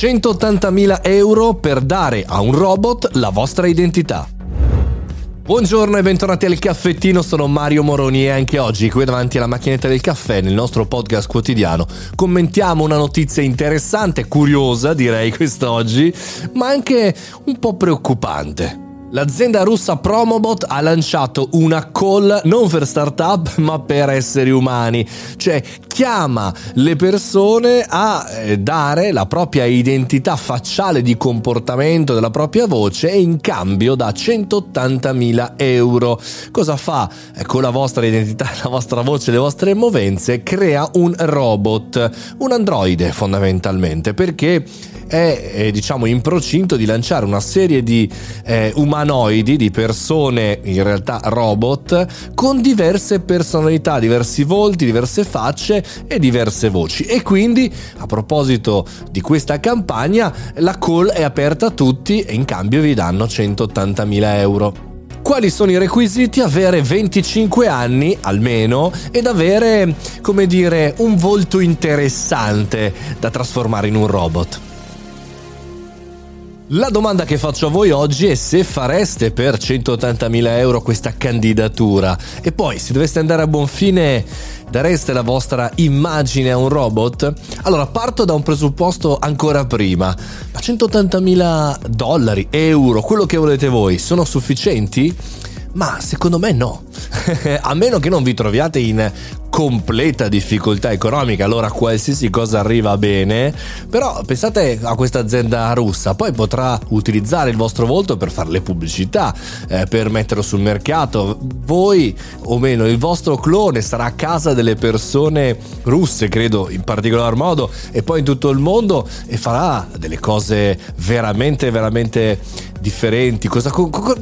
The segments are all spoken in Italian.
180.000 euro per dare a un robot la vostra identità. Buongiorno e bentornati al caffettino, sono Mario Moroni e anche oggi qui davanti alla macchinetta del caffè nel nostro podcast quotidiano commentiamo una notizia interessante, curiosa direi quest'oggi, ma anche un po' preoccupante. L'azienda russa Promobot ha lanciato una call non per startup ma per esseri umani, cioè chiama le persone a eh, dare la propria identità facciale di comportamento della propria voce e in cambio da 180.000 euro. Cosa fa? Eh, con la vostra identità, la vostra voce, le vostre movenze, crea un robot, un androide fondamentalmente, perché è, è diciamo in procinto di lanciare una serie di eh, umanoidi, di persone in realtà robot, con diverse personalità, diversi volti, diverse facce e diverse voci. E quindi, a proposito di questa campagna, la call è aperta a tutti e in cambio vi danno 180.000 euro. Quali sono i requisiti? Avere 25 anni almeno ed avere, come dire, un volto interessante da trasformare in un robot. La domanda che faccio a voi oggi è se fareste per 180.000 euro questa candidatura e poi se doveste andare a buon fine dareste la vostra immagine a un robot? Allora parto da un presupposto ancora prima, ma 180.000 dollari, euro, quello che volete voi, sono sufficienti? Ma secondo me no. a meno che non vi troviate in completa difficoltà economica, allora qualsiasi cosa arriva bene, però pensate a questa azienda russa, poi potrà utilizzare il vostro volto per fare le pubblicità, eh, per metterlo sul mercato, voi o meno il vostro clone sarà a casa delle persone russe, credo in particolar modo, e poi in tutto il mondo e farà delle cose veramente, veramente differenti, cosa,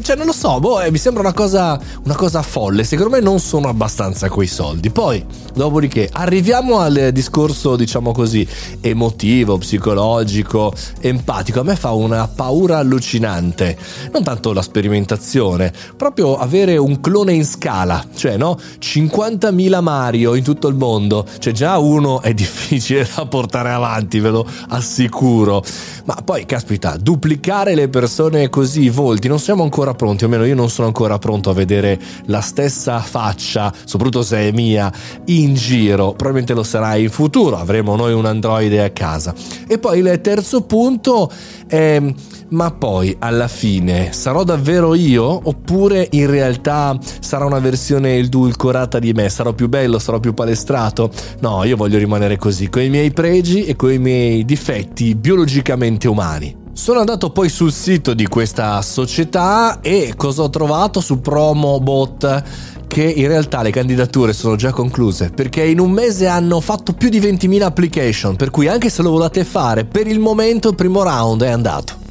cioè non lo so, boh, eh, mi sembra una cosa, una cosa folle, secondo me non sono abbastanza quei soldi. Poi, dopodiché, arriviamo al discorso, diciamo così, emotivo, psicologico, empatico, a me fa una paura allucinante, non tanto la sperimentazione, proprio avere un clone in scala, cioè no, 50.000 Mario in tutto il mondo, cioè già uno è difficile da portare avanti, ve lo assicuro, ma poi, caspita, duplicare le persone così i volti, non siamo ancora pronti, o almeno io non sono ancora pronto a vedere la stessa faccia, soprattutto se è mia, in giro. Probabilmente lo sarà in futuro, avremo noi un androide a casa. E poi il terzo punto è ma poi alla fine sarò davvero io oppure in realtà sarà una versione edulcorata di me, sarò più bello, sarò più palestrato? No, io voglio rimanere così, con i miei pregi e con i miei difetti biologicamente umani. Sono andato poi sul sito di questa società e cosa ho trovato su Promobot? Che in realtà le candidature sono già concluse perché in un mese hanno fatto più di 20.000 application, per cui anche se lo volete fare, per il momento il primo round è andato.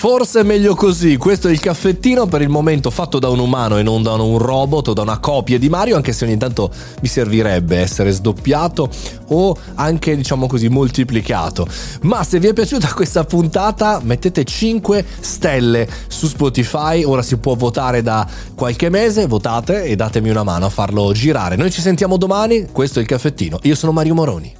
Forse è meglio così, questo è il caffettino per il momento fatto da un umano e non da un robot o da una copia di Mario, anche se ogni tanto mi servirebbe essere sdoppiato o anche diciamo così moltiplicato. Ma se vi è piaciuta questa puntata mettete 5 stelle su Spotify, ora si può votare da qualche mese, votate e datemi una mano a farlo girare. Noi ci sentiamo domani, questo è il caffettino, io sono Mario Moroni.